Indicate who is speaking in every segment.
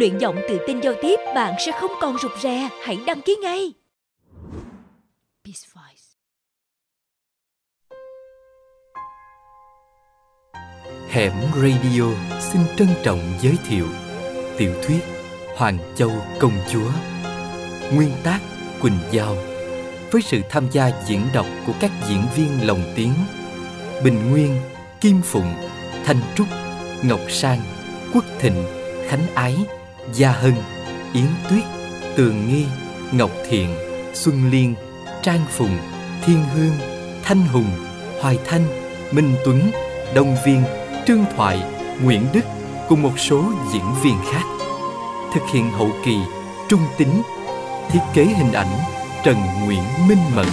Speaker 1: Luyện giọng tự tin giao tiếp, bạn sẽ không còn rụt rè. Hãy đăng ký ngay. Peace Voice.
Speaker 2: Hẻm Radio xin trân trọng giới thiệu tiểu thuyết Hoàng Châu Công Chúa Nguyên tác Quỳnh Giao với sự tham gia diễn đọc của các diễn viên lồng tiếng Bình Nguyên, Kim Phụng, Thanh Trúc, Ngọc Sang, Quốc Thịnh, Khánh Ái, Gia Hân, Yến Tuyết, Tường Nghi, Ngọc Thiện, Xuân Liên, Trang Phùng, Thiên Hương, Thanh Hùng, Hoài Thanh, Minh Tuấn, Đông Viên, Trương Thoại, Nguyễn Đức cùng một số diễn viên khác. Thực hiện hậu kỳ Trung Tính, thiết kế hình ảnh Trần Nguyễn Minh Mẫn.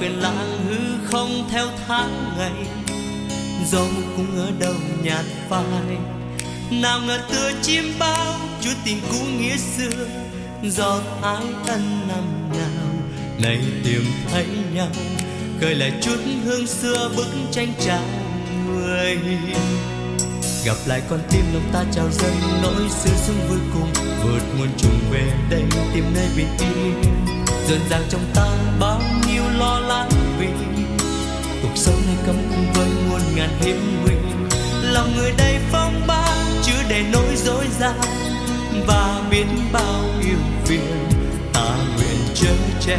Speaker 3: Quên lãng hư không theo tháng ngày. Dẫu cũng ở đâu nhạt phai, nào ngờ tựa chim bao chút tình cũ nghĩa xưa. Do ái ân năm nào, nay tìm thấy nhau. Khơi lại chút hương xưa bức tranh trao người. Gặp lại con tim lòng ta trao dâng, nỗi xưa xuống vui cùng. Vượt muôn trùng về đây, tìm nơi bình yên. Dần dàng trong ta bao nhiêu lo lắng vì cuộc sống này cấm cung với muôn ngàn hiểm nguy. Lòng người đây phong ba chứa để nỗi dối gian và biết bao yêu phiền. Ta nguyện chớ che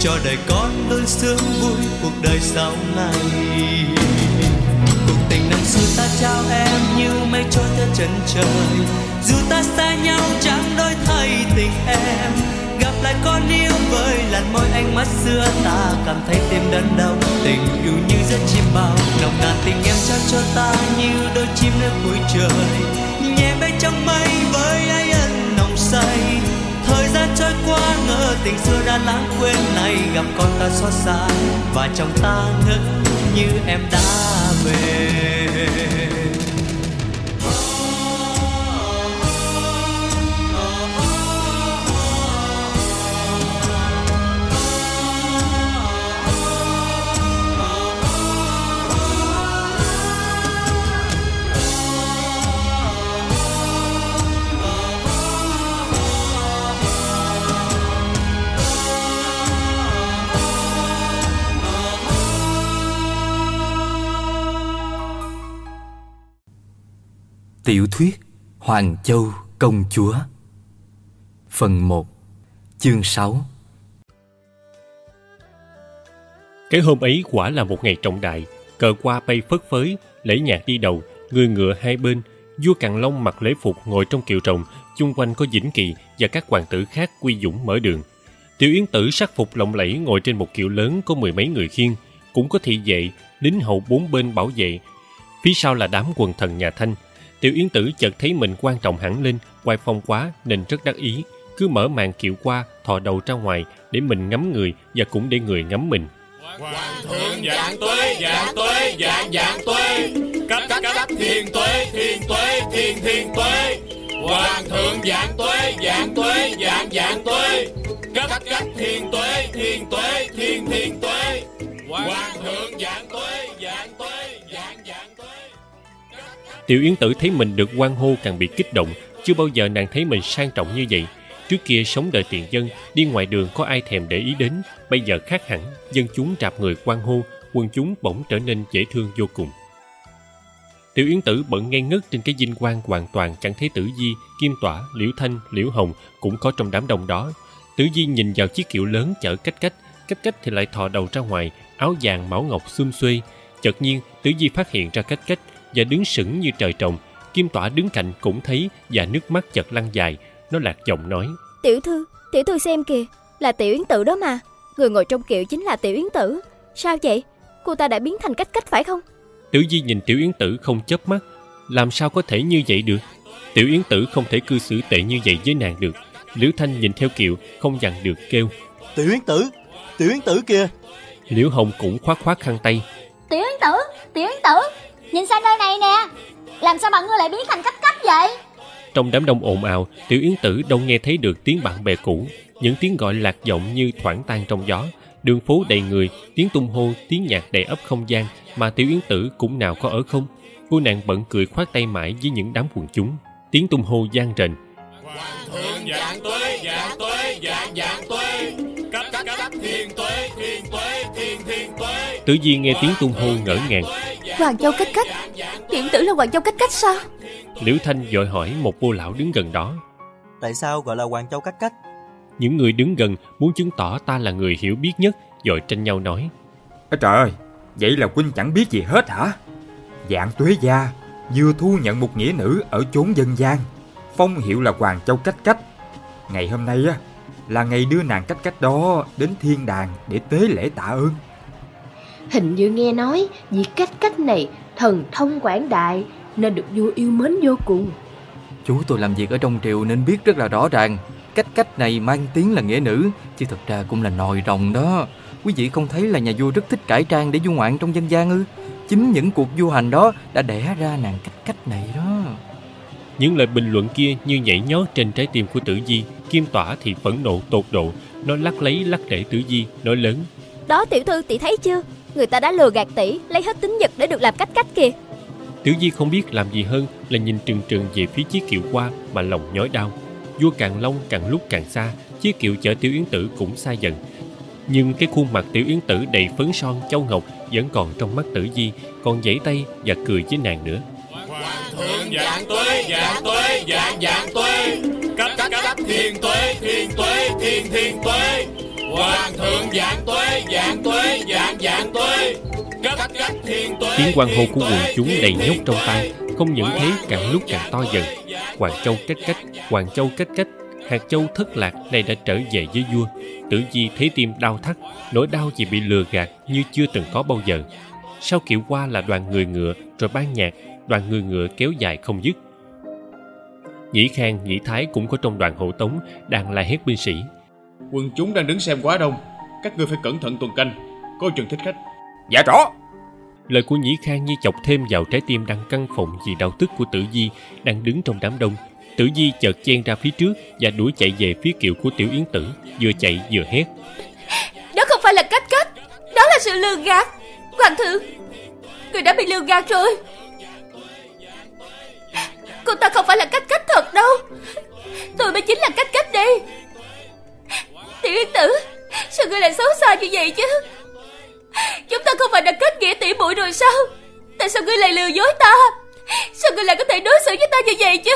Speaker 3: cho đời con luôn sướng vui cuộc đời sau này. Cuộc tình năm xưa ta trao em như mây trôi theo chân trời, dù ta xa nhau chẳng đổi thay tình em lại có níu với làn môi anh mắt xưa ta cảm thấy tim đớn đau. Tình yêu như giấc chim bao, nồng nàn tình em trao cho ta như đôi chim nơi cuối trời. Nhẹ bay trong mây với ai ân nồng say. Thời gian trôi qua ngỡ tình xưa đã lãng quên này gặp con ta xót xa và trong ta ngỡ như em đã về.
Speaker 2: Tiểu thuyết Hoàng Châu Công Chúa. Phần 1 Chương 6
Speaker 4: Cái hôm ấy quả là một ngày trọng đại, Cờ qua bay phất phới Lễ nhạc đi đầu, Người ngựa hai bên, Vua Càn Long mặc lễ phục ngồi trong kiệu rồng, Chung quanh có Vĩnh Kỳ Và các hoàng tử khác quy dũng mở đường. Tiểu Yến Tử sắc phục lộng lẫy ngồi trên một kiệu lớn có mười mấy người khiêng, Cũng có thị vệ, Lính hậu bốn bên bảo vệ. Phía sau là đám quần thần nhà Thanh Tiểu Yến Tử chợt thấy mình quan trọng hẳn lên, quay phong quá nên rất đắc ý. Cứ mở màn kiệu qua, thò đầu ra ngoài để mình ngắm người và cũng để người ngắm mình.
Speaker 5: Hoàng thượng dạng tuế, dạng tuế, dạng dạng tuế. cấp cấp cấp thiên tuế, thiên tuế, thiên thiên tuế. Hoàng thượng dạng tuế, dạng tuế, dạng dạng tuế. cấp cấp thiên tuế, thiên tuế, thiên thiên tuế. Hoàng thượng dạng tuế, dạng
Speaker 4: Tiểu Yến Tử thấy mình được quan hô càng bị kích động, chưa bao giờ nàng thấy mình sang trọng như vậy. Trước kia sống đời tiền dân, đi ngoài đường có ai thèm để ý đến, bây giờ khác hẳn, dân chúng rạp người quan hô, quân chúng bỗng trở nên dễ thương vô cùng. Tiểu Yến Tử bận ngây ngất trên cái dinh quan hoàn toàn chẳng thấy Tử Di, Kim Tỏa, Liễu Thanh, Liễu Hồng cũng có trong đám đông đó. Tử Di nhìn vào chiếc kiệu lớn chở cách cách, cách cách thì lại thò đầu ra ngoài, áo vàng mão ngọc xum xuê. Chợt nhiên, Tử Di phát hiện ra cách cách và đứng sững như trời trồng. Kim Tỏa đứng cạnh cũng thấy và nước mắt chợt lăn dài. Nó lạc giọng nói.
Speaker 6: Tiểu thư, tiểu thư xem kìa, là tiểu yến tử đó mà. Người ngồi trong kiệu chính là Tiểu Yến Tử. Sao vậy? Cô ta đã biến thành cách cách phải không?
Speaker 4: Tử Di nhìn Tiểu Yến Tử không chớp mắt, làm sao có thể như vậy được? Tiểu Yến Tử không thể cư xử tệ như vậy với nàng được. Liễu Thanh nhìn theo kiệu, không dằn được kêu.
Speaker 7: Tiểu Yến Tử, Tiểu Yến Tử kìa.
Speaker 4: Liễu Hồng cũng khoát khoát khăn tay.
Speaker 8: Tiểu Yến Tử, Tiểu Yến Tử, nhìn sang nơi này nè. Làm sao mà ngươi lại biến thành cách cách vậy?
Speaker 4: Trong đám đông ồn ào, Tiểu Yến Tử đâu nghe thấy được tiếng bạn bè cũ, những tiếng gọi lạc giọng như thoảng tan trong gió. Đường phố đầy người, tiếng tung hô, tiếng nhạc đầy ấp không gian mà Tiểu Yến Tử cũng nào có ở không. Cô nàng bận cười khoát tay mãi với những đám quần chúng. Tiếng tung hô gian rền.
Speaker 5: Hoàng thượng dạng tuế, dạng tuế, dạng dạng tuế. Cấp cấp thiên tuế, thiên tuế, thiên thiên tuế.
Speaker 4: Tử Di nghe tiếng tung hô ngỡ ngàng.
Speaker 6: Hoàng Châu cách cách. Tiểu Tử là Hoàng Châu cách cách sao?
Speaker 4: Liễu Thanh vội hỏi một cô lão đứng gần đó.
Speaker 7: Tại sao gọi là Hoàng Châu cách cách?
Speaker 4: Những người đứng gần muốn chứng tỏ ta là người hiểu biết nhất, rồi tranh nhau nói.
Speaker 9: Ê trời ơi, vậy là huynh chẳng biết gì hết hả? Dạng tuế gia vừa thu nhận một nghĩa nữ ở chốn dân gian, phong hiệu là Hoàng Châu Cách Cách. Ngày hôm nay á là ngày đưa nàng Cách Cách đó đến thiên đàng để tế lễ tạ ơn.
Speaker 10: Hình như nghe nói vị cách cách này thần thông quảng đại nên được vua yêu mến vô cùng.
Speaker 2: Chú tôi làm việc ở trong triều nên biết rất là rõ ràng. Cách cách này mang tiếng là nghĩa nữ, chứ thật ra cũng là nòi rồng đó. Quý vị không thấy là nhà vua rất thích cải trang để du ngoạn trong dân gian ư? Chính những cuộc du hành đó đã đẻ ra nàng cách cách này đó.
Speaker 4: Những lời bình luận kia như nhảy nhót trên trái tim của Tử Di, Kim Tỏa thì phẫn nộ tột độ, nó lắc lấy lắc để Tử Di, nói lớn.
Speaker 6: Đó tiểu thư tỷ thấy chưa? Người ta đã lừa gạt tỷ, lấy hết tính nhật để được làm cách cách kìa.
Speaker 4: Tử Di không biết làm gì hơn là nhìn trừng trừng về phía chiếc kiệu qua mà lòng nhói đau. Vua Càng Long càng lúc càng xa, chiếc kiệu chở Tiểu Yến Tử cũng xa dần. Nhưng cái khuôn mặt Tiểu Yến Tử đầy phấn son châu ngọc vẫn còn trong mắt Tử Di, còn giãy tay và cười với nàng nữa.
Speaker 5: Hoàng thượng dạng tuế, dạng tuế, dạng dạng tuế. Cách cách cách thiên tuế, thiên tuế, thiên thiên tuế. Hoàng thượng dạng tuế, dạng tuế, dạng dạng tuế. Cách cách thiên tuế.
Speaker 4: Tiếng quan hô của quần chúng đầy nhóc trong tay, không những thế càng lúc càng to dần. Hoàng Châu cách cách, Hoàng Châu cách cách, hạt châu thất lạc này đã trở về với vua. Tử Di thấy tim đau thắt, nỗi đau vì bị lừa gạt như chưa từng có bao giờ. Sau kiệu qua là đoàn người ngựa, rồi ban nhạc, đoàn người ngựa kéo dài không dứt. Nhĩ Khang, Nhĩ Thái cũng có trong đoàn hộ tống, đang la hét binh sĩ.
Speaker 11: Quần chúng đang đứng xem quá đông Các ngươi phải cẩn thận tuần canh Coi chừng thích khách
Speaker 9: Dạ rõ.
Speaker 4: Lời của Nhĩ Khang như chọc thêm vào trái tim đang căng phồng vì đau tức của Tử Di đang đứng trong đám đông. Tử Di chợt chen ra phía trước và đuổi chạy về phía kiệu của Tiểu Yến Tử, vừa chạy vừa hét.
Speaker 6: Đó không phải là cách cách, đó là sự lừa gạt. Hoàng thượng, người đã bị lừa gạt rồi. Cô ta không phải là cách cách thật đâu. Tôi mới chính là cách cách đây. Tiểu Yến Tử, sao ngươi lại xấu xa như vậy chứ? Chúng ta không phải là kết nghĩa tỷ muội rồi sao? Tại sao ngươi lại lừa dối ta? Sao ngươi lại có thể đối xử với ta như vậy chứ?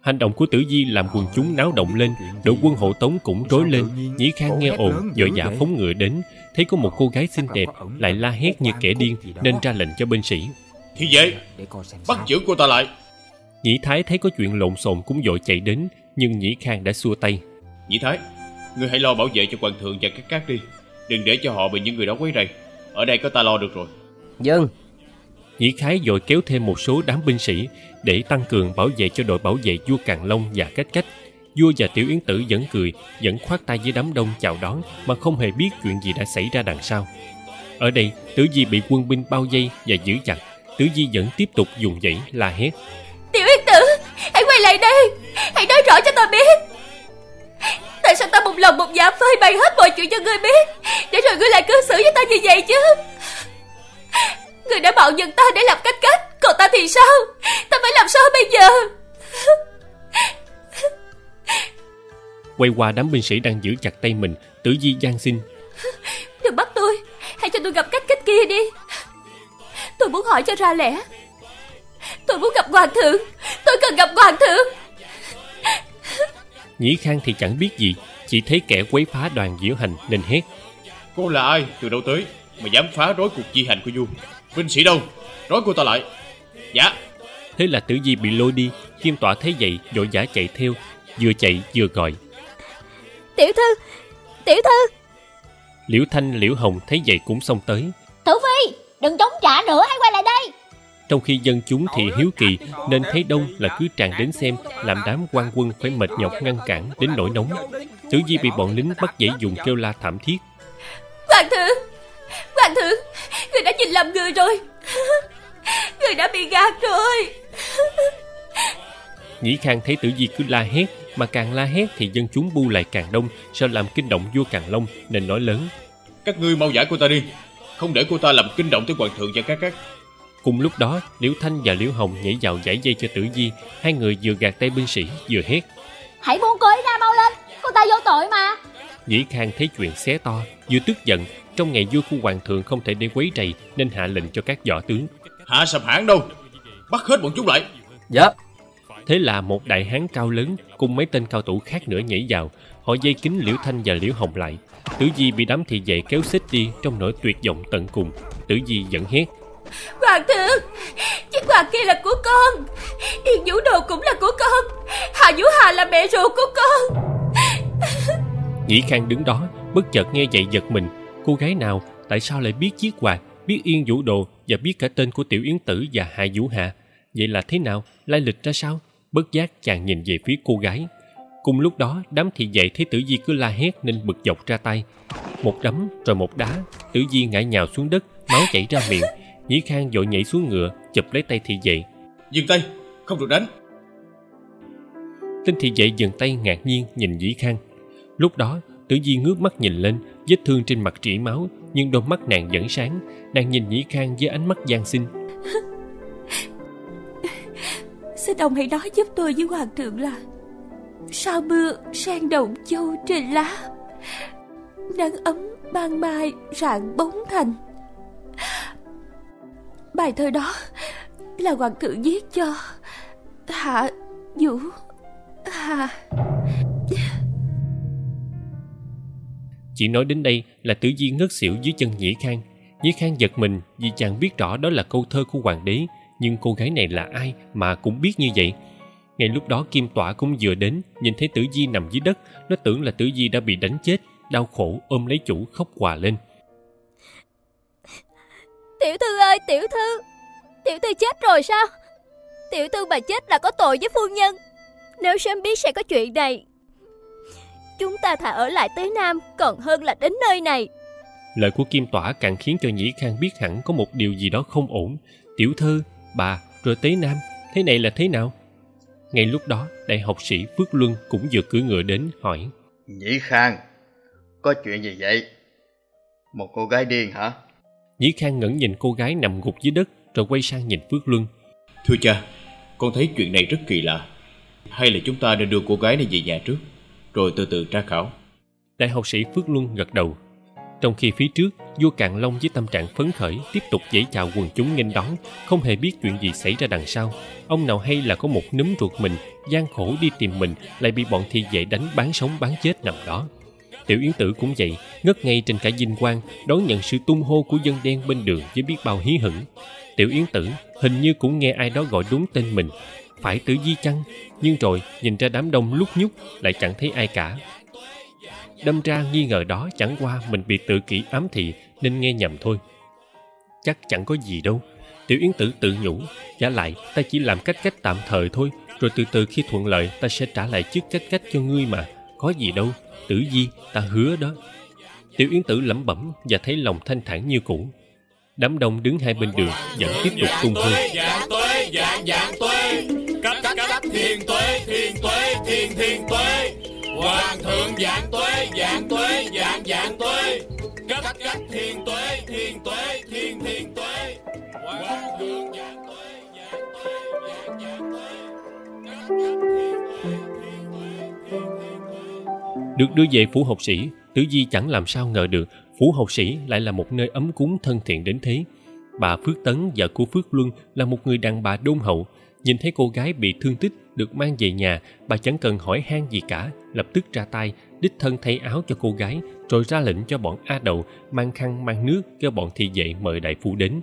Speaker 4: Hành động của Tử Di làm quần chúng náo động lên, đội quân hộ tống cũng rối lên. Nhĩ Khang nghe ồn, vội vã phóng ngựa đến, thấy có một cô gái xinh đẹp lại la hét như kẻ điên nên ra lệnh cho binh sĩ.
Speaker 11: Thì vậy Bắt giữ cô ta lại
Speaker 4: Nhĩ Thái thấy có chuyện lộn xộn cũng vội chạy đến, nhưng Nhĩ Khang đã xua tay.
Speaker 11: Nhĩ Thái Ngươi hãy lo bảo vệ cho hoàng thượng và các cát đi Đừng để cho họ bị những người đó quấy rầy Ở đây có ta lo được rồi
Speaker 12: Dân
Speaker 4: Nhĩ Khái vội kéo thêm một số đám binh sĩ để tăng cường bảo vệ cho đội bảo vệ vua Càn Long và Cách Cách. Vua và Tiểu Yến Tử vẫn cười, vẫn khoát tay với đám đông chào đón mà không hề biết chuyện gì đã xảy ra đằng sau. Ở đây, Tử Di bị quân binh bao vây và giữ chặt. Tử Di vẫn tiếp tục dùng dãy la hét.
Speaker 6: Tiểu Yến Tử, hãy quay lại đây, hãy nói rõ cho tôi biết. Tại sao ta một lòng một dạ phơi bày hết mọi chuyện cho ngươi biết, để rồi ngươi lại cư xử với ta như vậy chứ? Ngươi đã mạo nhận ta để làm cách cách, còn ta thì sao? Ta phải làm sao bây giờ?
Speaker 4: Quay qua đám binh sĩ đang giữ chặt tay mình, Tử Di gian xin.
Speaker 6: Đừng bắt tôi, hãy cho tôi gặp cách cách kia đi. Tôi muốn hỏi cho ra lẽ. Tôi muốn gặp hoàng thượng, tôi cần gặp hoàng thượng.
Speaker 4: Nhĩ Khang thì chẳng biết gì, chỉ thấy kẻ quấy phá đoàn diễu hành nên hét.
Speaker 11: Cô là ai? Từ đâu tới? Mà dám phá rối cuộc chi hành của vua. Binh sĩ đâu? Rối cô ta lại. Dạ.
Speaker 4: Thế là Tử Di bị lôi đi, Kim Tỏa thấy vậy vội vã chạy theo, vừa chạy vừa gọi.
Speaker 1: Tiểu thư Tiểu thư.
Speaker 4: Liễu Thanh Liễu Hồng thấy vậy cũng xông tới.
Speaker 8: Tử Phi Đừng chống trả nữa hãy quay lại đây
Speaker 4: Trong khi dân chúng thì hiếu kỳ Nên thấy đông là cứ tràn đến xem Làm đám quan quân phải mệt nhọc ngăn cản Đến nỗi nóng. Tử Di bị bọn lính bắt dãy dùng kêu la thảm thiết.
Speaker 6: Hoàng thượng! Hoàng thượng! Người đã nhìn lầm người rồi. Người đã bị gạt rồi.
Speaker 4: Nhĩ Khang thấy Tử Di cứ la hét Mà càng la hét thì dân chúng bu lại càng đông Sợ làm kinh động vua Càng Long Nên nói lớn.
Speaker 11: Các ngươi mau giải cô ta đi Không để cô ta làm kinh động tới hoàng thượng và các các
Speaker 4: Cùng lúc đó Liễu Thanh và Liễu Hồng nhảy vào giải dây cho Tử Di. Hai người vừa gạt tay binh sĩ vừa hét.
Speaker 8: Hãy buông cô ấy ra mau lên Cô ta vô tội mà.
Speaker 4: Nhĩ Khang thấy chuyện xé to Vừa tức giận Trong ngày vua của hoàng thượng không thể để quấy rầy Nên hạ lệnh cho các võ tướng.
Speaker 11: Hạ sập hãng đâu? Bắt hết bọn chúng lại.
Speaker 7: Dạ.
Speaker 4: Thế là một đại hán cao lớn cùng mấy tên cao thủ khác nữa nhảy vào, họ dây kính Liễu Thanh và Liễu Hồng lại. Tử Di bị đám thị vệ kéo xích đi trong nỗi tuyệt vọng tận cùng. Tử Di vẫn hét.
Speaker 6: Hoàng thượng, chiếc quạt kia là của con. Yên Vũ Đồ cũng là của con. Hà Vũ Hà là mẹ ruột của con.
Speaker 4: Nhĩ Khang đứng đó, bất chợt nghe vậy giật mình. Cô gái nào, tại sao lại biết chiếc quạt, biết Yên Vũ Đồ và biết cả tên của Tiểu Yến Tử và Hà Vũ Hạ? Vậy là thế nào? Lai lịch ra sao? Bất giác chàng nhìn về phía cô gái. Cùng lúc đó, đám thị dậy thấy Tử Di cứ la hét nên bực dọc ra tay. Một đấm rồi một đá, Tử Di ngã nhào xuống đất, máu chảy ra miệng. Nhĩ Khang vội nhảy xuống ngựa, chụp lấy tay thị vệ.
Speaker 11: Dừng tay, không được đánh.
Speaker 4: Tên thị vệ dừng tay ngạc nhiên nhìn Nhĩ Khang. Lúc đó, Tử Di ngước mắt nhìn lên, vết thương trên mặt trĩ máu, nhưng đôi mắt nàng vẫn sáng. Nàng nhìn Nhĩ Khang với ánh mắt gian xin.
Speaker 6: Xin ông hãy nói giúp tôi với hoàng thượng là Sao mưa sang đồng châu trên lá Nắng ấm ban mai rạng bóng thành Bài thơ đó là hoàng thượng viết cho Hạ Vũ. Hà
Speaker 4: Chỉ nói đến đây là tử di ngất xỉu dưới chân Nhĩ Khang. Nhĩ Khang giật mình vì chàng biết rõ đó là câu thơ của hoàng đế, nhưng cô gái này là ai mà cũng biết như vậy. Ngay lúc đó kim tỏa cũng vừa đến, nhìn thấy tử di nằm dưới đất, nó tưởng là tử di đã bị đánh chết, đau khổ ôm lấy chủ khóc hòa lên
Speaker 1: tiểu thư ơi tiểu thư. Tiểu thư chết rồi sao? Tiểu thư bà chết là có tội với phu nhân. Nếu sớm biết sẽ có chuyện này. Chúng ta thà ở lại tới nam còn hơn là đến nơi này.
Speaker 4: Lời của kim tỏa càng khiến cho nhĩ khang biết hẳn có một điều gì đó không ổn. Tiểu thư bà rồi tế nam. Thế này là thế nào? Ngay lúc đó đại học sĩ phước luân cũng vừa cưỡi ngựa đến hỏi.
Speaker 12: Nhĩ khang có chuyện gì vậy? Một cô gái điên hả
Speaker 4: nhĩ khang ngẩng nhìn cô gái nằm gục dưới đất rồi quay sang nhìn phước luân.
Speaker 11: Thưa cha con thấy chuyện này rất kỳ lạ. Hay là chúng ta nên đưa cô gái này về nhà trước rồi từ từ tra khảo.
Speaker 4: Đại học sĩ phước luân gật đầu. Trong khi phía trước vua cạn long với tâm trạng phấn khởi tiếp tục dãy chào quần chúng nghênh đón không hề biết chuyện gì xảy ra đằng sau. Ông nào hay là có một núm ruột mình gian khổ đi tìm mình lại bị bọn thị vệ đánh bán sống bán chết nằm đó tiểu yến tử cũng vậy, ngất ngay trên cả dinh quang, đón nhận sự tung hô của dân đen bên đường với biết bao hí hửng. Tiểu yến tử hình như cũng nghe ai đó gọi đúng tên mình, phải tử di chăng? Nhưng rồi nhìn ra đám đông lúc nhúc lại chẳng thấy ai cả. Đâm ra nghi ngờ đó chẳng qua mình bị tự kỷ ám thị nên nghe nhầm thôi. Chắc chẳng có gì đâu. Tiểu yến tử tự nhủ, giả lại, ta chỉ làm cách cách tạm thời thôi, rồi từ từ khi thuận lợi, ta sẽ trả lại chức cách cách cho ngươi mà có gì đâu tử di ta hứa đó. Tiểu yến tử lẩm bẩm và thấy lòng thanh thản như cũ. Đám đông đứng hai bên đường vẫn tiếp tục tung hô
Speaker 5: tuế tuế. Cách cách cách thiên tuế thiên tuế thiên thiên tuế. Hoàng thượng dạng tuế dạng tuế dạng dạng tuế. Cách cách thiên tuế thiên tuế thiên thiên tuế. Hoàng thượng dạng tuế dạng tuế dạng dạng
Speaker 4: được đưa về phủ học sĩ tử di chẳng làm sao ngờ được, phủ học sĩ lại là một nơi ấm cúng thân thiện đến thế. Bà phước tấn vợ của phước luân là một người đàn bà đôn hậu. Nhìn thấy cô gái bị thương tích được mang về nhà, bà chẳng cần hỏi han gì cả, lập tức ra tay, đích thân thay áo cho cô gái, rồi ra lệnh cho bọn a đậu mang khăn, mang nước kêu bọn thị vệ mời đại phu đến.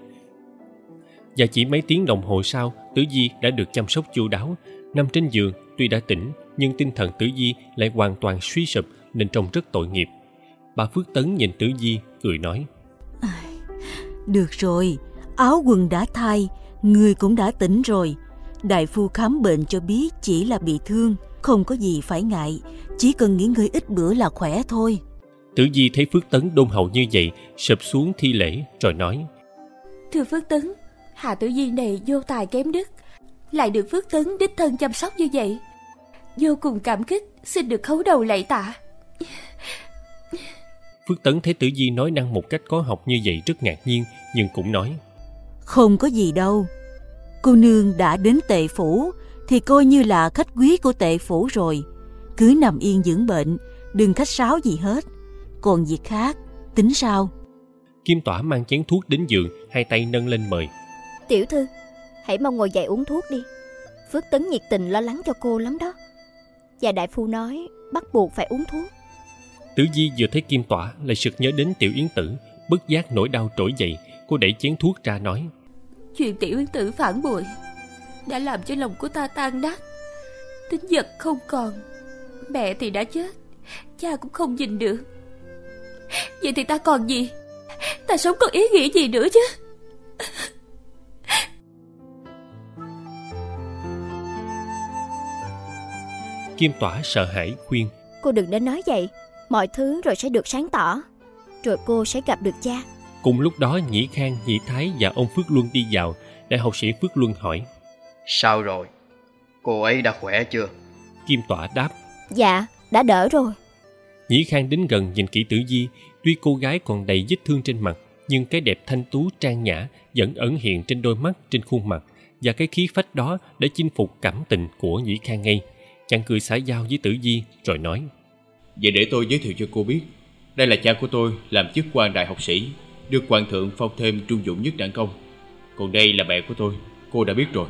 Speaker 4: Và chỉ mấy tiếng đồng hồ sau tử di đã được chăm sóc chu đáo. Nằm trên giường, tuy đã tỉnh nhưng tinh thần tử di lại hoàn toàn suy sụp nên trông rất tội nghiệp. Bà Phước Tấn nhìn Tử Di, cười nói.
Speaker 13: Được rồi, áo quần đã thay, người cũng đã tỉnh rồi. Đại phu khám bệnh cho biết chỉ là bị thương, không có gì phải ngại, chỉ cần nghỉ ngơi ít bữa là khỏe thôi.
Speaker 4: Tử Di thấy Phước Tấn đôn hậu như vậy, sụp xuống thi lễ, rồi nói.
Speaker 6: Thưa Phước Tấn, Hạ Tử Di này vô tài kém đức, lại được Phước Tấn đích thân chăm sóc như vậy. Vô cùng cảm kích, xin được khấu đầu lạy tạ.
Speaker 4: Phước Tấn thấy Tử Di nói năng một cách có học như vậy rất ngạc nhiên, nhưng cũng nói.
Speaker 13: Không có gì đâu. Cô nương đã đến tệ phủ, thì coi như là khách quý của tệ phủ rồi. Cứ nằm yên dưỡng bệnh, đừng khách sáo gì hết. Còn việc khác, tính sao?
Speaker 4: Kim Tỏa mang chén thuốc đến giường, hai tay nâng lên mời.
Speaker 1: Tiểu thư, hãy mau ngồi dậy uống thuốc đi. Phước Tấn nhiệt tình lo lắng cho cô lắm đó. Và đại phu nói bắt buộc phải uống thuốc.
Speaker 4: Tử Di vừa thấy Kim Tỏa lại sực nhớ đến Tiểu Yến Tử, bất giác nỗi đau trỗi dậy, cô đẩy chén thuốc ra nói.
Speaker 6: Chuyện Tiểu Yến Tử phản bội đã làm cho lòng của ta tan nát. Tính vật không còn, mẹ thì đã chết, cha cũng không nhìn được. Vậy thì ta còn gì? Ta sống còn ý nghĩa gì nữa chứ?
Speaker 4: Kim Tỏa sợ hãi khuyên.
Speaker 1: Cô đừng đến nói vậy, mọi thứ rồi sẽ được sáng tỏ. Rồi cô sẽ gặp được cha.
Speaker 4: Cùng lúc đó Nhĩ Khang, Nhĩ Thái và ông Phước Luân đi vào. Đại học sĩ Phước Luân hỏi.
Speaker 12: Sao rồi? Cô ấy đã khỏe chưa?
Speaker 4: Kim Tỏa đáp.
Speaker 1: Dạ, đã đỡ rồi.
Speaker 4: Nhĩ Khang đến gần nhìn kỹ tử di, tuy cô gái còn đầy vết thương trên mặt, nhưng cái đẹp thanh tú trang nhã vẫn ẩn hiện trên đôi mắt, trên khuôn mặt, và cái khí phách đó đã chinh phục cảm tình của Nhĩ Khang ngay. Chàng cười xã giao với tử di rồi nói.
Speaker 11: Vậy để tôi giới thiệu cho cô biết, đây là cha của tôi làm chức quan đại học sĩ, được hoàng thượng phong thêm trung dụng nhất đảng công. Còn đây là mẹ của tôi, cô đã biết rồi.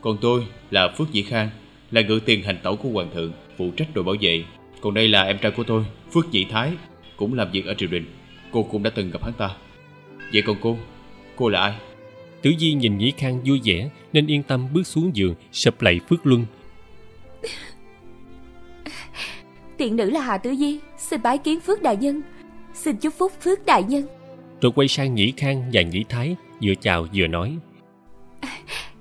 Speaker 11: Còn tôi là Phước Dĩ Khang, là ngự tiền hành tẩu của hoàng thượng, phụ trách đội bảo vệ. Còn đây là em trai của tôi, Phước Dĩ Thái, cũng làm việc ở triều đình. Cô cũng đã từng gặp hắn ta. Vậy còn cô, cô là ai?
Speaker 4: Tử Di nhìn Nhĩ Khang vui vẻ nên yên tâm bước xuống giường, sập lạy Phước Luân.
Speaker 6: Tiện nữ là Hà Tử Di, xin bái kiến Phước Đại Nhân. Xin chúc phúc Phước Đại Nhân.
Speaker 4: Rồi quay sang Nhĩ Khang và Nhĩ Thái, vừa chào vừa nói.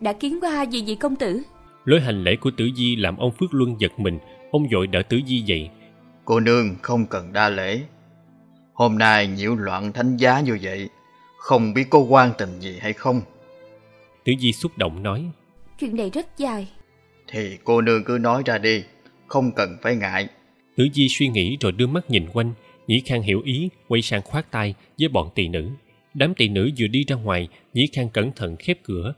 Speaker 6: Đã kiến qua gì vị công tử?
Speaker 4: Lối hành lễ của Tử Di làm ông Phước Luân giật mình, ông vội đỡ Tử Di dậy.
Speaker 12: Cô nương không cần đa lễ. Hôm nay nhiễu loạn thánh giá như vậy, không biết có quan tình gì hay không?
Speaker 4: Tử Di xúc động nói.
Speaker 6: Chuyện này rất dài.
Speaker 12: Thì cô nương cứ nói ra đi, không cần phải ngại.
Speaker 4: Tử Di suy nghĩ rồi đưa mắt nhìn quanh, Nhĩ Khang hiểu ý, quay sang khoát tay với bọn tỳ nữ. Đám tỳ nữ vừa đi ra ngoài, Nhĩ Khang cẩn thận khép cửa.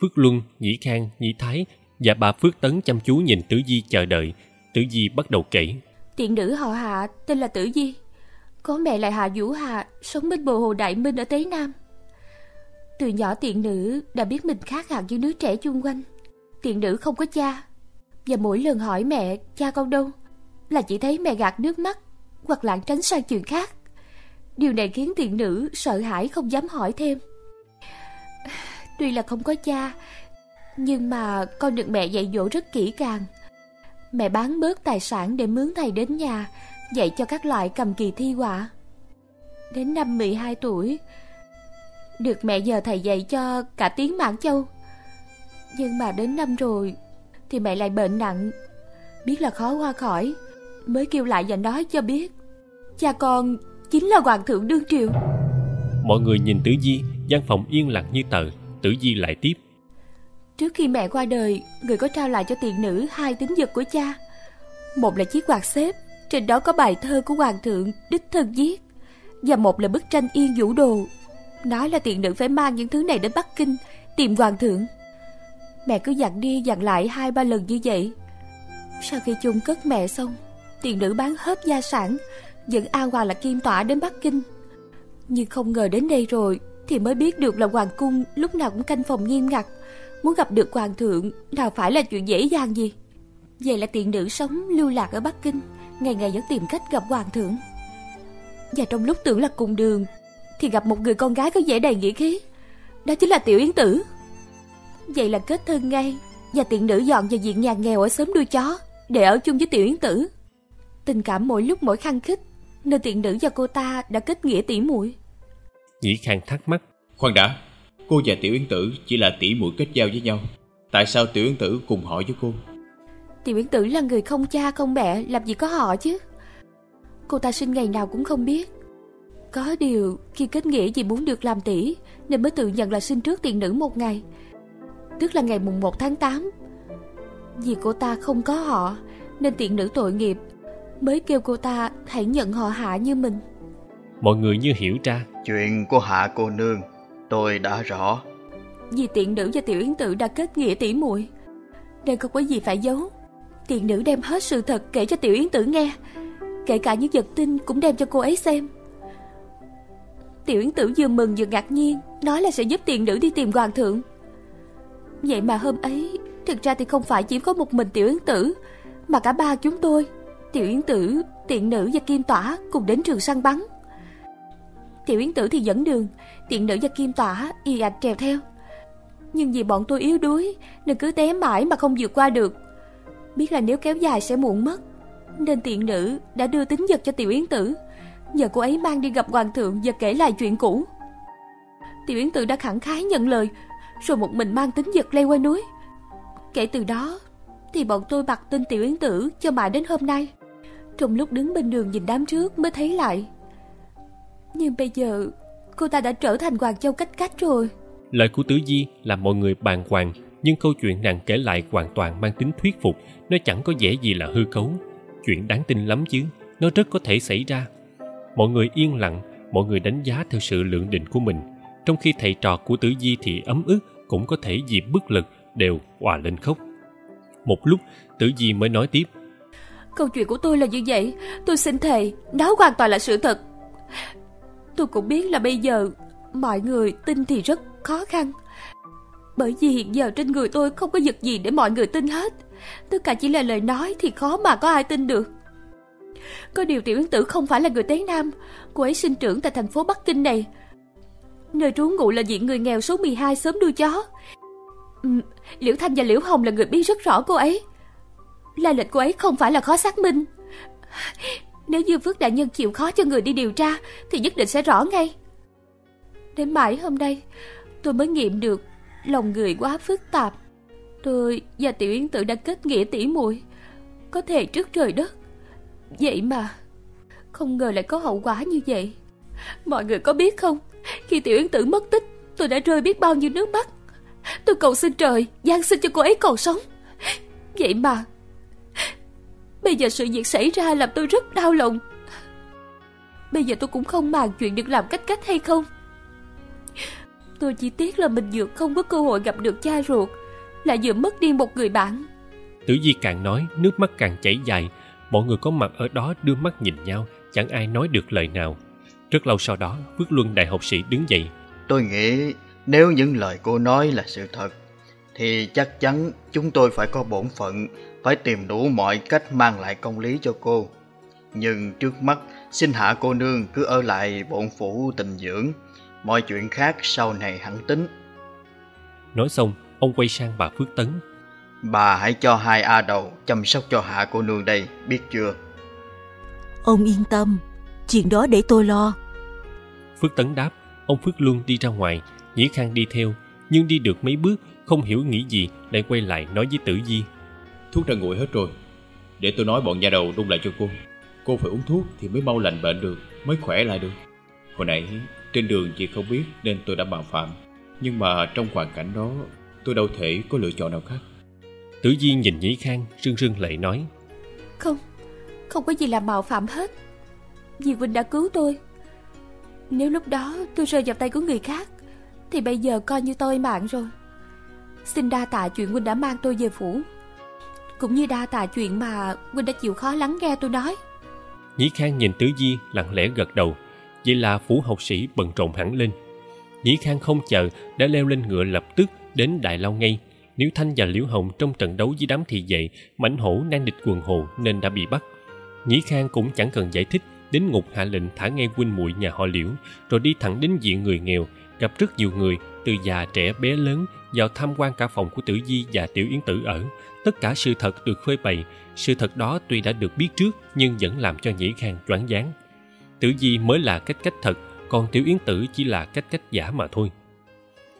Speaker 4: Phước Luân, Nhĩ Khang, Nhĩ Thái và bà Phước Tấn chăm chú nhìn Tử Di chờ đợi. Tử Di bắt đầu kể.
Speaker 6: Tiện nữ họ Hạ tên là Tử Di. Có mẹ lại Hạ Vũ Hạ, sống bên bờ hồ Đại Minh ở Tế Nam. Từ nhỏ tiện nữ đã biết mình khác hẳn với đứa trẻ chung quanh. Tiện nữ không có cha. Và mỗi lần hỏi mẹ cha con đâu là chỉ thấy mẹ gạt nước mắt hoặc lảng tránh sang chuyện khác. Điều này khiến tiện nữ sợ hãi không dám hỏi thêm. Tuy là không có cha, nhưng mà con được mẹ dạy dỗ rất kỹ càng. Mẹ bán bớt tài sản để mướn thầy đến nhà, dạy cho các loại cầm kỳ thi họa. Đến năm 12 tuổi, được mẹ nhờ thầy dạy cho cả tiếng Mãn Châu. Nhưng mà đến năm rồi, thì mẹ lại bệnh nặng, biết là khó qua khỏi, mới kêu lại và nói cho biết. Cha con chính là hoàng thượng đương triều.
Speaker 4: Mọi người nhìn Tử Di, gian phòng yên lặng như tờ. Tử Di lại tiếp.
Speaker 6: Trước khi mẹ qua đời, người có trao lại cho tiền nữ hai tính vật của cha. Một là chiếc quạt xếp, trên đó có bài thơ của hoàng thượng đích thân viết. Và một là bức tranh yên vũ đồ. Nói là tiền nữ phải mang những thứ này đến Bắc Kinh, tìm hoàng thượng. Mẹ cứ dặn đi dặn lại hai ba lần như vậy. Sau khi chung cất mẹ xong, tiền nữ bán hết gia sản, dẫn A Hoàng là kim tỏa đến Bắc Kinh. Nhưng không ngờ đến đây rồi thì mới biết được là hoàng cung lúc nào cũng canh phòng nghiêm ngặt. Muốn gặp được hoàng thượng nào phải là chuyện dễ dàng gì. Vậy là tiện nữ sống lưu lạc ở Bắc Kinh, ngày ngày vẫn tìm cách gặp hoàng thượng. Và trong lúc tưởng là cùng đường, thì gặp một người con gái có vẻ đầy nghĩa khí. Đó chính là Tiểu Yến Tử. Vậy là kết thân ngay, và tiện nữ dọn vào diện nhà nghèo ở xóm đuôi chó, để ở chung với Tiểu Yến Tử. Tình cảm mỗi lúc mỗi khăng khích, nên tiện nữ và cô ta đã kết nghĩa tỉ muội.
Speaker 4: Nhĩ Khang thắc mắc.
Speaker 11: Khoan đã, cô và Tiểu Yến Tử chỉ là tỷ muội kết giao với nhau. Tại sao Tiểu Yến Tử cùng họ với cô?
Speaker 6: Tiểu Yến Tử là người không cha không mẹ, làm gì có họ chứ? Cô ta sinh ngày nào cũng không biết. Có điều, khi kết nghĩa vì muốn được làm tỷ, nên mới tự nhận là sinh trước tiền nữ một ngày. Tức là ngày mùng 1 tháng 8. Vì cô ta không có họ, nên tiện nữ tội nghiệp, mới kêu cô ta hãy nhận họ hạ như mình.
Speaker 4: Mọi người như hiểu ra.
Speaker 12: Chuyện của hạ cô nương, tôi đã rõ.
Speaker 6: Vì tiện nữ và tiểu yến tử đã kết nghĩa tỉ muội Nên không có gì phải giấu Tiện nữ đem hết sự thật kể cho tiểu yến tử nghe Kể cả những vật tin cũng đem cho cô ấy xem Tiểu yến tử vừa mừng vừa ngạc nhiên Nói là sẽ giúp tiện nữ đi tìm hoàng thượng Vậy mà hôm ấy Thực ra thì không phải chỉ có một mình tiểu yến tử Mà cả ba chúng tôi Tiểu yến tử, tiện nữ và kim tỏa Cùng đến trường săn bắn. Tiểu yến tử thì dẫn đường Tiện nữ và kim tỏa y ạch trèo theo. Nhưng vì bọn tôi yếu đuối Nên cứ té mãi mà không vượt qua được. Biết là nếu kéo dài sẽ muộn mất Nên tiện nữ đã đưa tính vật cho Tiểu Yến Tử. Nhờ cô ấy mang đi gặp hoàng thượng Và kể lại chuyện cũ. Tiểu Yến Tử đã khẳng khái nhận lời Rồi một mình mang tính vật leo qua núi. Kể từ đó Thì bọn tôi bặt tin Tiểu Yến Tử Cho mãi đến hôm nay. Trong lúc đứng bên đường nhìn đám trước mới thấy lại Nhưng bây giờ Cô ta đã trở thành Hoàng Châu cách cách rồi
Speaker 4: Lời của Tử Di làm mọi người bàng hoàng, nhưng câu chuyện nàng kể lại hoàn toàn mang tính thuyết phục, nó chẳng có vẻ gì là hư cấu. Chuyện đáng tin lắm chứ, nó rất có thể xảy ra. Mọi người yên lặng, mọi người đánh giá theo sự lượng định của mình. Trong khi thầy trò của Tử Di thì ấm ức, cũng có thể vì bất lực đều hòa lên khóc. Một lúc, Tử Di mới nói tiếp.
Speaker 6: Câu chuyện của tôi là như vậy, tôi xin thề, đó hoàn toàn là sự thật. Tôi cũng biết là bây giờ mọi người tin thì rất khó khăn. Bởi vì hiện giờ trên người tôi không có vật gì để mọi người tin hết. Tất cả chỉ là lời nói thì khó mà có ai tin được. Có điều tiểu yến tử không phải là người tế nam. Cô ấy sinh trưởng tại thành phố bắc kinh này. Nơi trú ngụ là diện người nghèo số 12 sớm đuôi chó. Ừ, liễu thanh và liễu hồng là người biết rất rõ cô ấy lai lịch cô ấy không phải là khó xác minh nếu như phước đại nhân chịu khó cho người đi điều tra thì nhất định sẽ rõ ngay đến mãi hôm nay tôi mới nghiệm được lòng người quá phức tạp. Tôi và Tiểu Yến Tử đã kết nghĩa tỉ muội, có thể trước trời đất. Vậy mà, không ngờ lại có hậu quả như vậy. Mọi người có biết không, khi Tiểu Yến Tử mất tích, tôi đã rơi biết bao nhiêu nước mắt. Tôi cầu xin trời, giang sinh cho cô ấy còn sống. Vậy mà, bây giờ sự việc xảy ra làm tôi rất đau lòng. Bây giờ tôi cũng không màng chuyện được làm cách cách hay không. Tôi chỉ tiếc là mình vừa không có cơ hội gặp được cha ruột Lại vừa mất đi một người bạn
Speaker 4: Tử Di càng nói nước mắt càng chảy dài Mọi người có mặt ở đó đưa mắt nhìn nhau Chẳng ai nói được lời nào Rất lâu sau đó Phước Luân đại học sĩ đứng dậy
Speaker 12: Tôi nghĩ nếu những lời cô nói là sự thật Thì chắc chắn chúng tôi phải có bổn phận Phải tìm đủ mọi cách mang lại công lý cho cô. Nhưng trước mắt xin hạ cô nương cứ ở lại bổn phủ tình dưỡng. Mọi chuyện khác sau này hẳn tính.
Speaker 4: Nói xong Ông quay sang bà Phước Tấn.
Speaker 12: Bà hãy cho hai A đầu chăm sóc cho hạ cô nương đây Biết chưa?
Speaker 13: Ông yên tâm Chuyện đó để tôi lo.
Speaker 4: Phước Tấn đáp Ông Phước Luân đi ra ngoài Nhĩ Khang đi theo Nhưng đi được mấy bước Không hiểu nghĩ gì Lại quay lại nói với Tử Di
Speaker 11: Thuốc đã nguội hết rồi. Để tôi nói bọn nhà đầu đun lại cho cô. Cô phải uống thuốc thì mới mau lành bệnh được Mới khỏe lại được. Hồi nãy trên đường chị không biết nên tôi đã mạo phạm. Nhưng mà trong hoàn cảnh đó Tôi đâu thể có lựa chọn nào khác.
Speaker 4: Tử Di nhìn Nhĩ Khang rưng rưng lệ nói.
Speaker 6: Không Không có gì là mạo phạm hết. Vì Vinh đã cứu tôi. Nếu lúc đó tôi rơi vào tay của người khác Thì bây giờ coi như tôi mạng rồi. Xin đa tạ chuyện Huynh đã mang tôi về phủ cũng như đa tạ chuyện mà Huynh đã chịu khó lắng nghe tôi nói
Speaker 4: Nhĩ Khang nhìn tứ Di lặng lẽ gật đầu Vậy là phủ học sĩ bận rộn hẳn lên. Nhĩ Khang không chờ đã leo lên ngựa lập tức đến Đại Lao ngay. Nếu Thanh và Liễu Hồng trong trận đấu với đám thị vệ, mảnh hổ đang địch quần hồ nên đã bị bắt. Nhĩ Khang cũng chẳng cần giải thích, đến ngục hạ lệnh thả ngay huynh muội nhà họ Liễu, rồi đi thẳng đến diện người nghèo, gặp rất nhiều người, từ già trẻ bé lớn vào tham quan cả phòng của Tử Di và Tiểu Yến Tử ở. Tất cả sự thật được phơi bày. Sự thật đó tuy đã được biết trước nhưng vẫn làm cho Nhĩ Khang choáng váng. Tử Di mới là cách cách thật, còn Tiểu Yến Tử chỉ là cách cách giả mà thôi.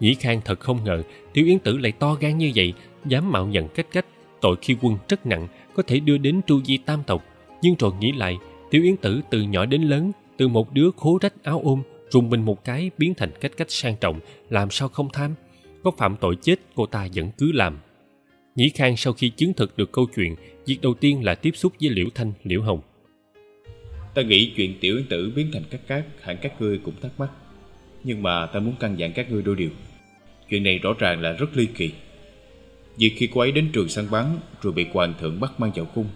Speaker 4: Nhĩ Khang thật không ngờ Tiểu Yến Tử lại to gan như vậy, dám mạo nhận cách cách. Tội khi quân rất nặng, có thể đưa đến tru di tam tộc. Nhưng rồi nghĩ lại, Tiểu Yến Tử từ nhỏ đến lớn, từ một đứa khố rách áo ôm, rùng mình một cái biến thành cách cách sang trọng, làm sao không tham? Có phạm tội chết cô ta vẫn cứ làm. Nhĩ Khang sau khi chứng thực được câu chuyện, việc đầu tiên là tiếp xúc với Liễu Thanh, Liễu Hồng.
Speaker 11: Ta nghĩ chuyện tiểu yến tử biến thành các cát hẳn các ngươi cũng thắc mắc. Nhưng mà ta muốn căn dặn các ngươi đôi điều. Chuyện này rõ ràng là rất ly kỳ. Việc khi cô ấy đến trường săn bắn rồi bị hoàng thượng bắt mang vào cung,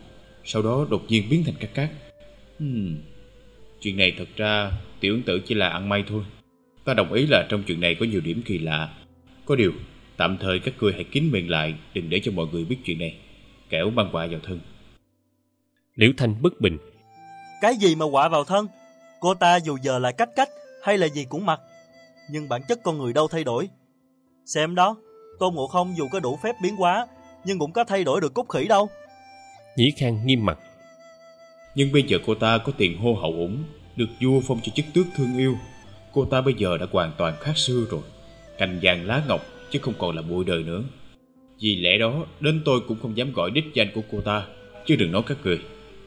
Speaker 11: sau đó đột nhiên biến thành các cát. Hmm. Chuyện này thật ra tiểu yến tử chỉ là ăn may thôi. Ta đồng ý là trong chuyện này có nhiều điểm kỳ lạ. Có điều, tạm thời các ngươi hãy kín miệng lại, đừng để cho mọi người biết chuyện này. Kẻo mang họa vào thân.
Speaker 4: Liễu Thanh bất bình.
Speaker 7: Cái gì mà quả vào thân? Cô ta dù giờ là cách cách hay là gì cũng mặc. Nhưng bản chất con người đâu thay đổi. Xem đó, Tôn Ngộ Không dù có đủ phép biến hóa, nhưng cũng có thay đổi được cốt khỉ đâu.
Speaker 4: Nhĩ Khang nghiêm mặt.
Speaker 11: Nhưng bây giờ cô ta có tiền hô hậu ủng, được vua phong cho chức tước thương yêu. Cô ta bây giờ đã hoàn toàn khác xưa rồi. Cành vàng lá ngọc chứ không còn là bụi đời nữa. Vì lẽ đó, đến tôi cũng không dám gọi đích danh của cô ta, chứ đừng nói các người.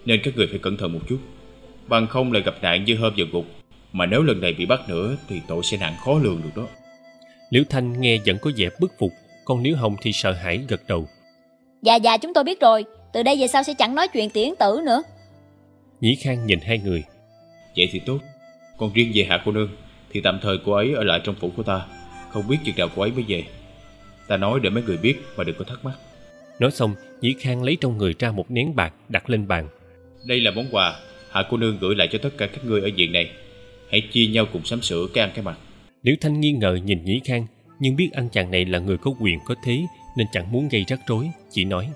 Speaker 11: Nên các người phải cẩn thận một chút. Bằng không lại gặp nạn như hôm giờ gục. Mà nếu lần này bị bắt nữa thì tội sẽ nặng khó lường được đó.
Speaker 4: Liễu Thanh nghe vẫn có vẻ bức phục, còn Liễu Hồng thì sợ hãi gật đầu.
Speaker 8: Dạ dạ chúng tôi biết rồi, từ đây về sau sẽ chẳng nói chuyện tiễn tử nữa.
Speaker 4: Nhĩ Khang nhìn hai người.
Speaker 11: Vậy thì tốt. Còn riêng về Hạ cô nương thì tạm thời cô ấy ở lại trong phủ của ta. Không biết chừng nào cô ấy mới về. Ta nói để mấy người biết mà đừng có thắc mắc.
Speaker 4: Nói xong, Nhĩ Khang lấy trong người ra một nén bạc đặt lên bàn.
Speaker 11: Đây là món quà Hạ cô nương gửi lại cho tất cả các ngươi ở viện này. Hãy chia nhau cùng sắm sửa cái ăn cái mặc.
Speaker 4: Liễu Thanh nghi ngờ nhìn Nhĩ Khang, nhưng biết anh chàng này là người có quyền có thế nên chẳng muốn gây rắc rối, chỉ nói.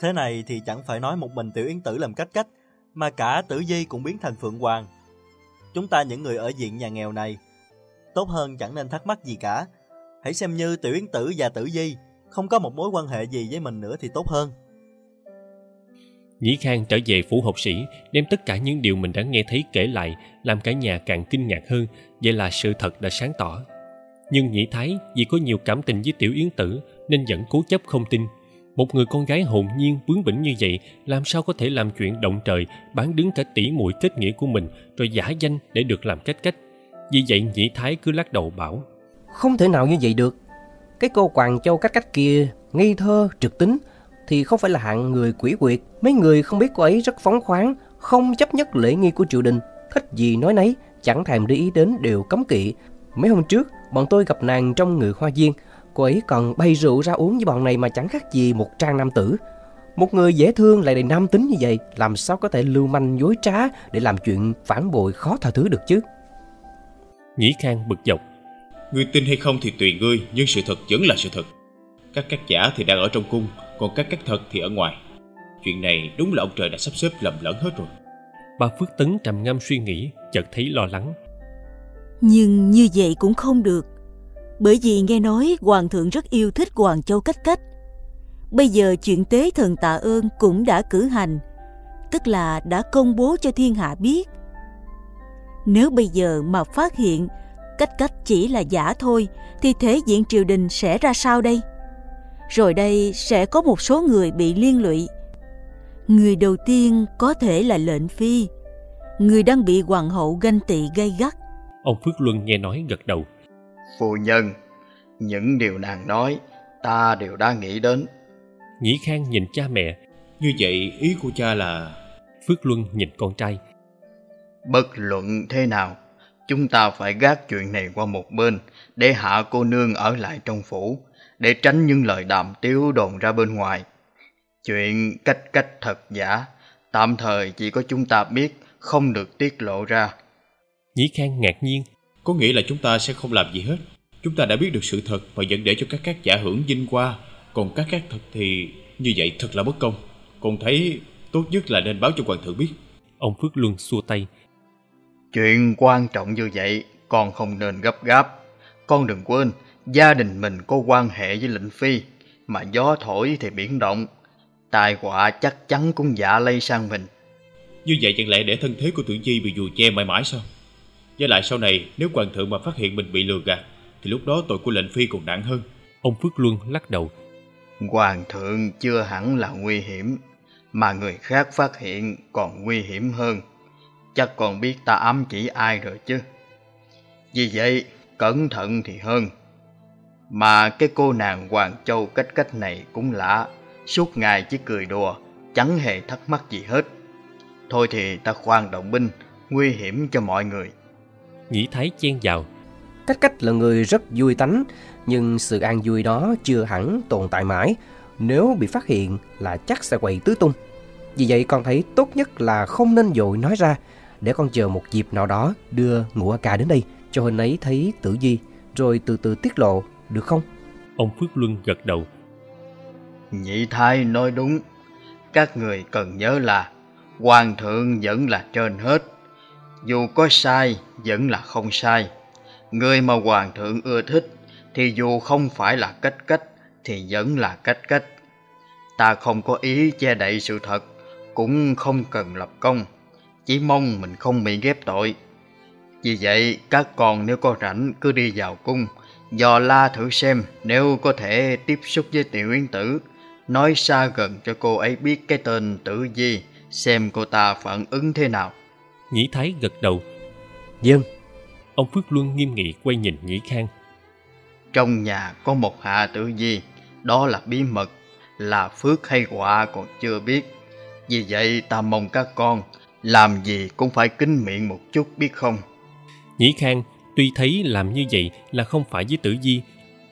Speaker 7: Thế này thì chẳng phải nói một mình tiểu yến tử làm cách cách, mà cả tử di cũng biến thành phượng hoàng. Chúng ta những người ở diện nhà nghèo này, tốt hơn chẳng nên thắc mắc gì cả. Hãy xem như tiểu yến tử và tử di không có một mối quan hệ gì với mình nữa thì tốt hơn.
Speaker 4: Nhĩ Khang trở về phủ học sĩ, đem tất cả những điều mình đã nghe thấy kể lại, làm cả nhà càng kinh ngạc hơn, vậy là sự thật đã sáng tỏ. Nhưng Nhĩ Thái vì có nhiều cảm tình với Tiểu Yến Tử nên vẫn cố chấp không tin. Một người con gái hồn nhiên bướng bỉnh như vậy làm sao có thể làm chuyện động trời bán đứng cả tỷ muội kết nghĩa của mình rồi giả danh để được làm cách cách. Vì vậy Nhĩ Thái cứ lắc đầu bảo
Speaker 14: Không thể nào như vậy được. Cái cô quàng Châu cách cách kia ngây thơ, trực tính thì không phải là hạng người quỷ quyệt. Mấy người không biết cô ấy rất phóng khoáng, không chấp nhất lễ nghi của triều đình. Thích gì nói nấy, chẳng thèm để ý đến đều cấm kỵ. Mấy hôm trước, bọn tôi gặp nàng trong người hoa viên. Cô ấy còn bay rượu ra uống với bọn này mà chẳng khác gì một trang nam tử. Một người dễ thương lại đầy nam tính như vậy, làm sao có thể lưu manh dối trá để làm chuyện phản bội khó tha thứ được chứ?
Speaker 4: Nhĩ Khang bực dọc.
Speaker 11: Ngươi tin hay không thì tùy ngươi, nhưng sự thật vẫn là sự thật. Các các giả thì đang ở trong cung, còn các các thật thì ở ngoài. Chuyện này đúng là ông trời đã sắp xếp lầm lẫn hết rồi.
Speaker 4: Bà Phước Tấn trầm ngâm suy nghĩ, chợt thấy lo lắng.
Speaker 13: Nhưng như vậy cũng không được. Bởi vì nghe nói Hoàng thượng rất yêu thích Hoàng Châu Cách Cách. Bây giờ chuyện tế thần tạ ơn cũng đã cử hành, tức là đã công bố cho thiên hạ biết. Nếu bây giờ mà phát hiện cách cách chỉ là giả thôi thì thế diện triều đình sẽ ra sao đây? Rồi đây sẽ có một số người bị liên lụy. Người đầu tiên có thể là lệnh phi, người đang bị hoàng hậu ganh tị gay gắt.
Speaker 4: Ông Phước Luân nghe nói gật đầu.
Speaker 12: Phu nhân, những điều nàng nói ta đều đã nghĩ đến.
Speaker 4: Nhĩ Khang nhìn cha mẹ.
Speaker 11: Như vậy ý của cha là...
Speaker 4: Phước Luân nhìn con trai.
Speaker 12: Bất luận thế nào, chúng ta phải gác chuyện này qua một bên để hạ cô nương ở lại trong phủ, để tránh những lời đàm tiếu đồn ra bên ngoài. Chuyện cách cách thật giả, tạm thời chỉ có chúng ta biết, không được tiết lộ ra.
Speaker 4: Nhĩ Khang ngạc nhiên.
Speaker 11: Có nghĩa là chúng ta sẽ không làm gì hết. Chúng ta đã biết được sự thật và vẫn để cho các các giả hưởng vinh qua. Còn các các thật thì như vậy thật là bất công. Con thấy tốt nhất là nên báo cho hoàng thượng biết.
Speaker 4: Ông Phước Luân xua tay.
Speaker 12: Chuyện quan trọng như vậy còn không nên gấp gáp. Con đừng quên, gia đình mình có quan hệ với lệnh phi, mà gió thổi thì biển động. Tai họa chắc chắn cũng dạ lây sang mình.
Speaker 11: Như vậy chẳng lẽ để thân thế của Tử Di bị dù che mãi mãi sao? Với lại sau này nếu hoàng thượng mà phát hiện mình bị lừa gạt thì lúc đó tội của lệnh phi còn nặng hơn.
Speaker 15: Ông Phước Luân lắc đầu.
Speaker 12: Hoàng thượng chưa hẳn là nguy hiểm, mà người khác phát hiện còn nguy hiểm hơn. Chắc còn biết ta ám chỉ ai rồi chứ. Vì vậy, cẩn thận thì hơn. Mà cái cô nàng Hoàng Châu cách cách này cũng lạ, suốt ngày chỉ cười đùa, chẳng hề thắc mắc gì hết. Thôi thì ta khoan động binh, nguy hiểm cho mọi người.
Speaker 15: Nhĩ Thái chen vào.
Speaker 14: Cách cách là người rất vui tánh, nhưng sự an vui đó chưa hẳn tồn tại mãi. Nếu bị phát hiện là chắc sẽ quậy tứ tung. Vì vậy con thấy tốt nhất là không nên dội nói ra, để con chờ một dịp nào đó đưa ngũ ca đến đây, cho huynh ấy thấy tử di, rồi từ từ tiết lộ, được không?
Speaker 15: Ông Phước Luân gật đầu.
Speaker 12: Nhị thái nói đúng, các người cần nhớ là hoàng thượng vẫn là trên hết. Dù có sai, vẫn là không sai. Người mà hoàng thượng ưa thích, thì dù không phải là cách cách, thì vẫn là cách cách. Ta không có ý che đậy sự thật, cũng không cần lập công, chỉ mong mình không bị ghép tội. Vì vậy, các con nếu có rảnh cứ đi vào cung, dò la thử xem nếu có thể tiếp xúc với tiểu yến tử, nói xa gần cho cô ấy biết cái tên tử di, xem cô ta phản ứng thế nào.
Speaker 15: Nhĩ Thái gật đầu.
Speaker 14: Dân.
Speaker 15: Ông Phước Luân nghiêm nghị quay nhìn Nhĩ Khang.
Speaker 12: Trong nhà có một hạ tử di, đó là bí mật, là phước hay họa còn chưa biết. Vì vậy ta mong các con làm gì cũng phải kính miệng một chút biết không?
Speaker 15: Nhĩ Khang tuy thấy làm như vậy là không phải với tử di,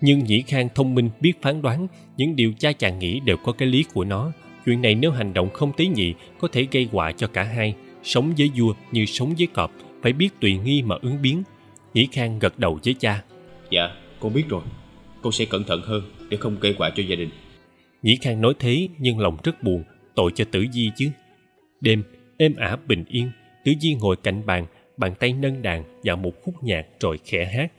Speaker 15: nhưng Nhĩ Khang thông minh biết phán đoán những điều cha chàng nghĩ đều có cái lý của nó. Chuyện này nếu hành động không tế nhị có thể gây họa cho cả hai. Sống với vua như sống với cọp, phải biết tùy nghi mà ứng biến. Nhĩ Khang gật đầu với cha.
Speaker 11: Dạ, con biết rồi. Con sẽ cẩn thận hơn để không gây họa cho gia đình.
Speaker 15: Nhĩ Khang nói thế nhưng lòng rất buồn, tội cho tử di chứ. Đêm, êm ả bình yên, tử di ngồi cạnh bàn, bàn tay nâng đàn vào một khúc nhạc rồi khẽ hát.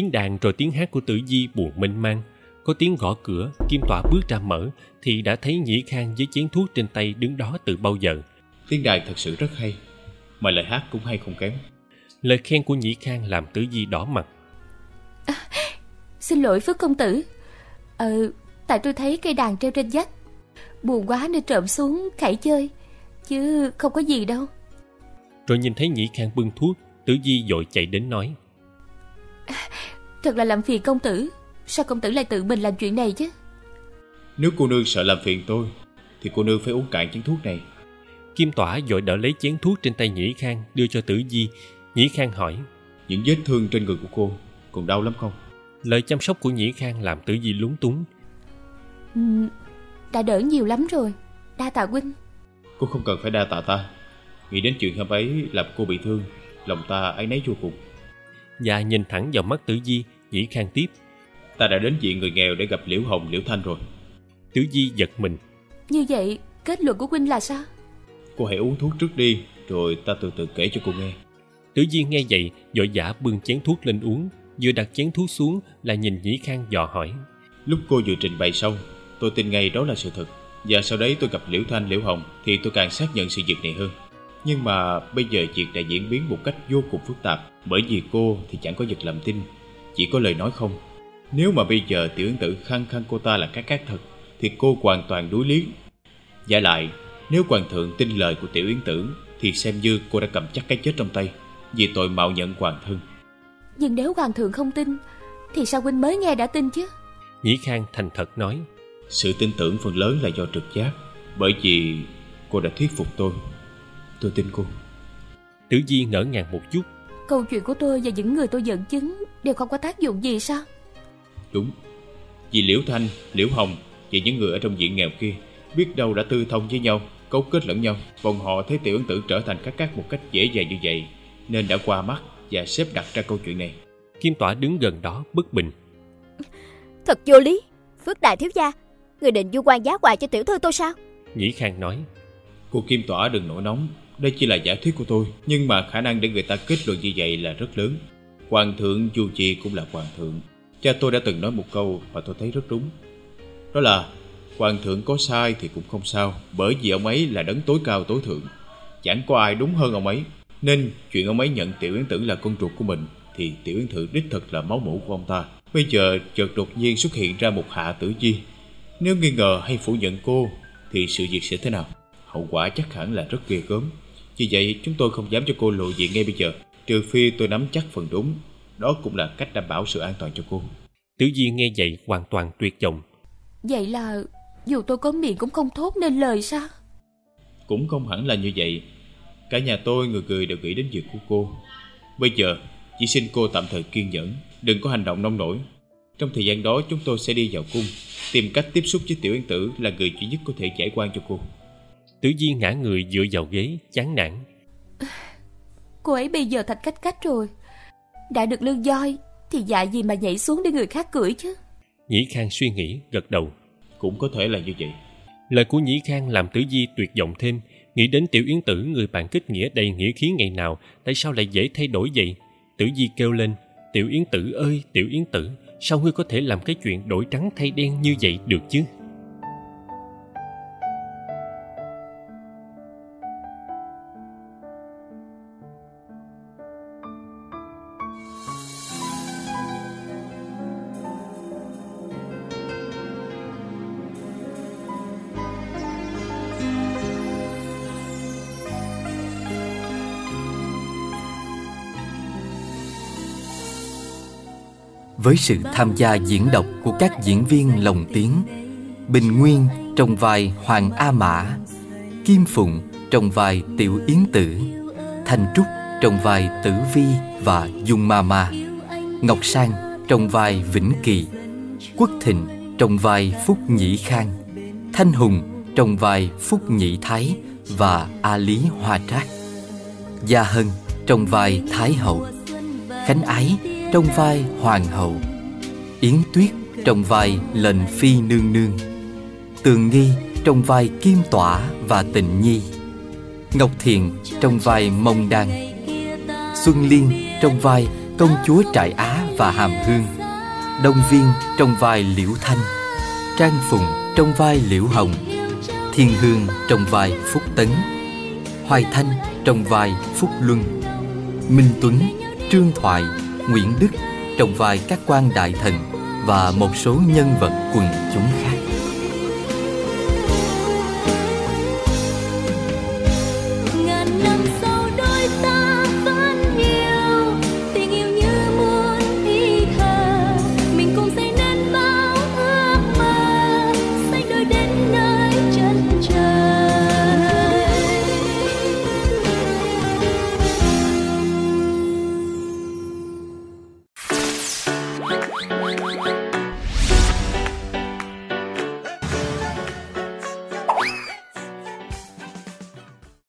Speaker 15: Tiếng đàn rồi tiếng hát của tử di buồn mênh mang. Có tiếng gõ cửa kim tọa bước ra mở thì đã thấy nhĩ khang với chén thuốc trên tay đứng đó từ bao giờ.
Speaker 11: Tiếng đàn thật sự rất hay mà lời hát cũng hay không kém.
Speaker 15: Lời khen của nhĩ khang làm tử di đỏ mặt.
Speaker 6: À, xin lỗi phước công tử. Ờ tại tôi thấy cây đàn treo trên vách. Buồn quá nên trộm xuống khải chơi chứ không có gì đâu.
Speaker 15: Rồi nhìn thấy nhĩ khang bưng thuốc tử di vội chạy đến nói
Speaker 6: Thật là làm phiền công tử Sao công tử lại tự mình làm chuyện này chứ
Speaker 11: Nếu cô nương sợ làm phiền tôi Thì cô nương phải uống cạn chén thuốc này
Speaker 4: Kim Tỏa vội đỡ lấy chén thuốc trên tay Nhĩ Khang đưa cho Tử Di. Nhĩ Khang hỏi.
Speaker 11: Những vết thương trên người của cô còn đau lắm không?
Speaker 4: Lời chăm sóc của Nhĩ Khang làm Tử Di lúng túng.
Speaker 6: Ừ, đã đỡ nhiều lắm rồi. Đa tạ huynh.
Speaker 11: Cô không cần phải đa tạ ta. Nghĩ đến chuyện hôm ấy làm cô bị thương, lòng ta ấy nấy vô cùng.
Speaker 4: Và nhìn thẳng vào mắt Tử Di, Nhĩ Khang tiếp.
Speaker 11: Ta đã đến viện người nghèo để gặp Liễu Hồng, Liễu Thanh rồi.
Speaker 4: Tử Di giật mình.
Speaker 6: Như vậy, kết luận của huynh là sao?
Speaker 11: Cô hãy uống thuốc trước đi, rồi ta từ từ kể cho cô nghe.
Speaker 4: Tử Di nghe vậy, vội vã bưng chén thuốc lên uống. Vừa đặt chén thuốc xuống là nhìn Nhĩ Khang dò hỏi.
Speaker 11: Lúc cô vừa trình bày xong, tôi tin ngay đó là sự thật. Và sau đấy tôi gặp Liễu Thanh, Liễu Hồng thì tôi càng xác nhận sự việc này hơn. Nhưng mà bây giờ chuyện đã diễn biến một cách vô cùng phức tạp. Bởi vì cô thì chẳng có vật làm tin Chỉ có lời nói không. Nếu mà bây giờ tiểu yến tử khăng khăng cô ta là cái cát thật Thì cô hoàn toàn đối lý. Giả lại Nếu hoàng thượng tin lời của tiểu yến tử Thì xem như cô đã cầm chắc cái chết trong tay Vì tội mạo nhận hoàng thân.
Speaker 6: Nhưng nếu hoàng thượng không tin Thì sao huynh mới nghe đã tin chứ?
Speaker 4: Nhĩ Khang thành thật nói.
Speaker 11: Sự tin tưởng phần lớn là do trực giác Bởi vì cô đã thuyết phục tôi Tôi tin cô.
Speaker 4: Tử Di ngỡ ngàng một chút.
Speaker 6: Câu chuyện của tôi và những người tôi dẫn chứng Đều không có tác dụng gì sao?
Speaker 11: Đúng. Vì Liễu Thanh, Liễu Hồng Và những người ở trong diện nghèo kia Biết đâu đã tư thông với nhau Cấu kết lẫn nhau Bọn họ thấy tiểu ấn tử trở thành các cát một cách dễ dàng như vậy Nên đã qua mắt Và xếp đặt ra câu chuyện này.
Speaker 4: Kim Tỏa đứng gần đó bất bình.
Speaker 1: Thật vô lý. Phước Đại Thiếu Gia Người định du quan giá quà cho tiểu thư tôi sao?
Speaker 4: Nhĩ Khang nói.
Speaker 11: Cô Kim Tỏa đừng nổi nóng đây chỉ là giả thuyết của tôi, Nhưng mà khả năng để người ta kết luận như vậy là rất lớn. Hoàng thượng dù gì cũng là hoàng thượng. Cha tôi đã từng nói một câu mà tôi thấy rất đúng. Đó là, Hoàng thượng có sai thì cũng không sao, Bởi vì ông ấy là đấng tối cao tối thượng. Chẳng có ai đúng hơn ông ấy. Nên chuyện ông ấy nhận Tiểu Yến Tử là con ruột của mình, Thì Tiểu Yến Tử đích thực là máu mủ của ông ta. Bây giờ chợt đột nhiên xuất hiện ra một hạ tử chi. Nếu nghi ngờ hay phủ nhận cô, Thì sự việc sẽ thế nào? Hậu quả chắc hẳn là rất ghê gớm vì vậy chúng tôi không dám cho cô lộ diện ngay bây giờ Trừ phi tôi nắm chắc phần đúng. Đó cũng là cách đảm bảo sự an toàn cho cô.
Speaker 4: Tử Di nghe vậy hoàn toàn tuyệt vọng.
Speaker 6: Vậy là dù tôi có miệng cũng không thốt nên lời sao?
Speaker 11: Cũng không hẳn là như vậy. Cả nhà tôi người người đều nghĩ đến việc của cô. Bây giờ chỉ xin cô tạm thời kiên nhẫn Đừng có hành động nông nổi. Trong thời gian đó chúng tôi sẽ đi vào cung Tìm cách tiếp xúc với tiểu yên tử Là người duy nhất có thể giải quan cho cô
Speaker 4: Tử Di ngã người dựa vào ghế, chán nản.
Speaker 6: Cô ấy bây giờ thành cách cách rồi. Đã được lương voi, thì dạ gì mà nhảy xuống để người khác cưỡi chứ.
Speaker 4: Nhĩ Khang suy nghĩ, gật đầu.
Speaker 11: Cũng có thể là như vậy.
Speaker 4: Lời của Nhĩ Khang làm Tử Di tuyệt vọng thêm. Nghĩ đến Tiểu Yến Tử, người bạn kết nghĩa đầy nghĩa khí ngày nào, tại sao lại dễ thay đổi vậy? Tử Di kêu lên, Tiểu Yến Tử ơi, Tiểu Yến Tử, sao ngươi có thể làm cái chuyện đổi trắng thay đen như vậy được chứ?
Speaker 2: Với sự tham gia diễn đọc của các diễn viên lồng tiếng, Bình Nguyên trong vai Hoàng A Mã, Kim Phụng trong vai Tiểu Yến Tử, Thanh Trúc trong vai Tử Vi và Dung Ma Ma, Ngọc Sang trong vai Vĩnh Kỳ, Quốc Thịnh trong vai Phúc Nhĩ Khang, Thanh Hùng trong vai Phúc Nhĩ Thái và A Lý Hoa Trác, Gia Hân trong vai Thái Hậu, Khánh Ái trong vai Hoàng hậu. Yến Tuyết trong vai Lệnh Phi Nương Nương. Tường Nghi trong vai Kim Tỏa và Tịnh Nhi. Ngọc Thiền trong vai Mông Đan. Xuân Liên trong vai Công chúa Trại Á và Hàm Hương. Đông Viên trong vai Liễu Thanh. Trang Phùng trong vai Liễu Hồng. Thiên Hương trong vai Phúc Tấn. Hoài Thanh trong vai Phúc Luân. Minh Tuấn, Trương Thoại Nguyễn Đức trong vai các quan đại thần và một số nhân vật quần chúng khác.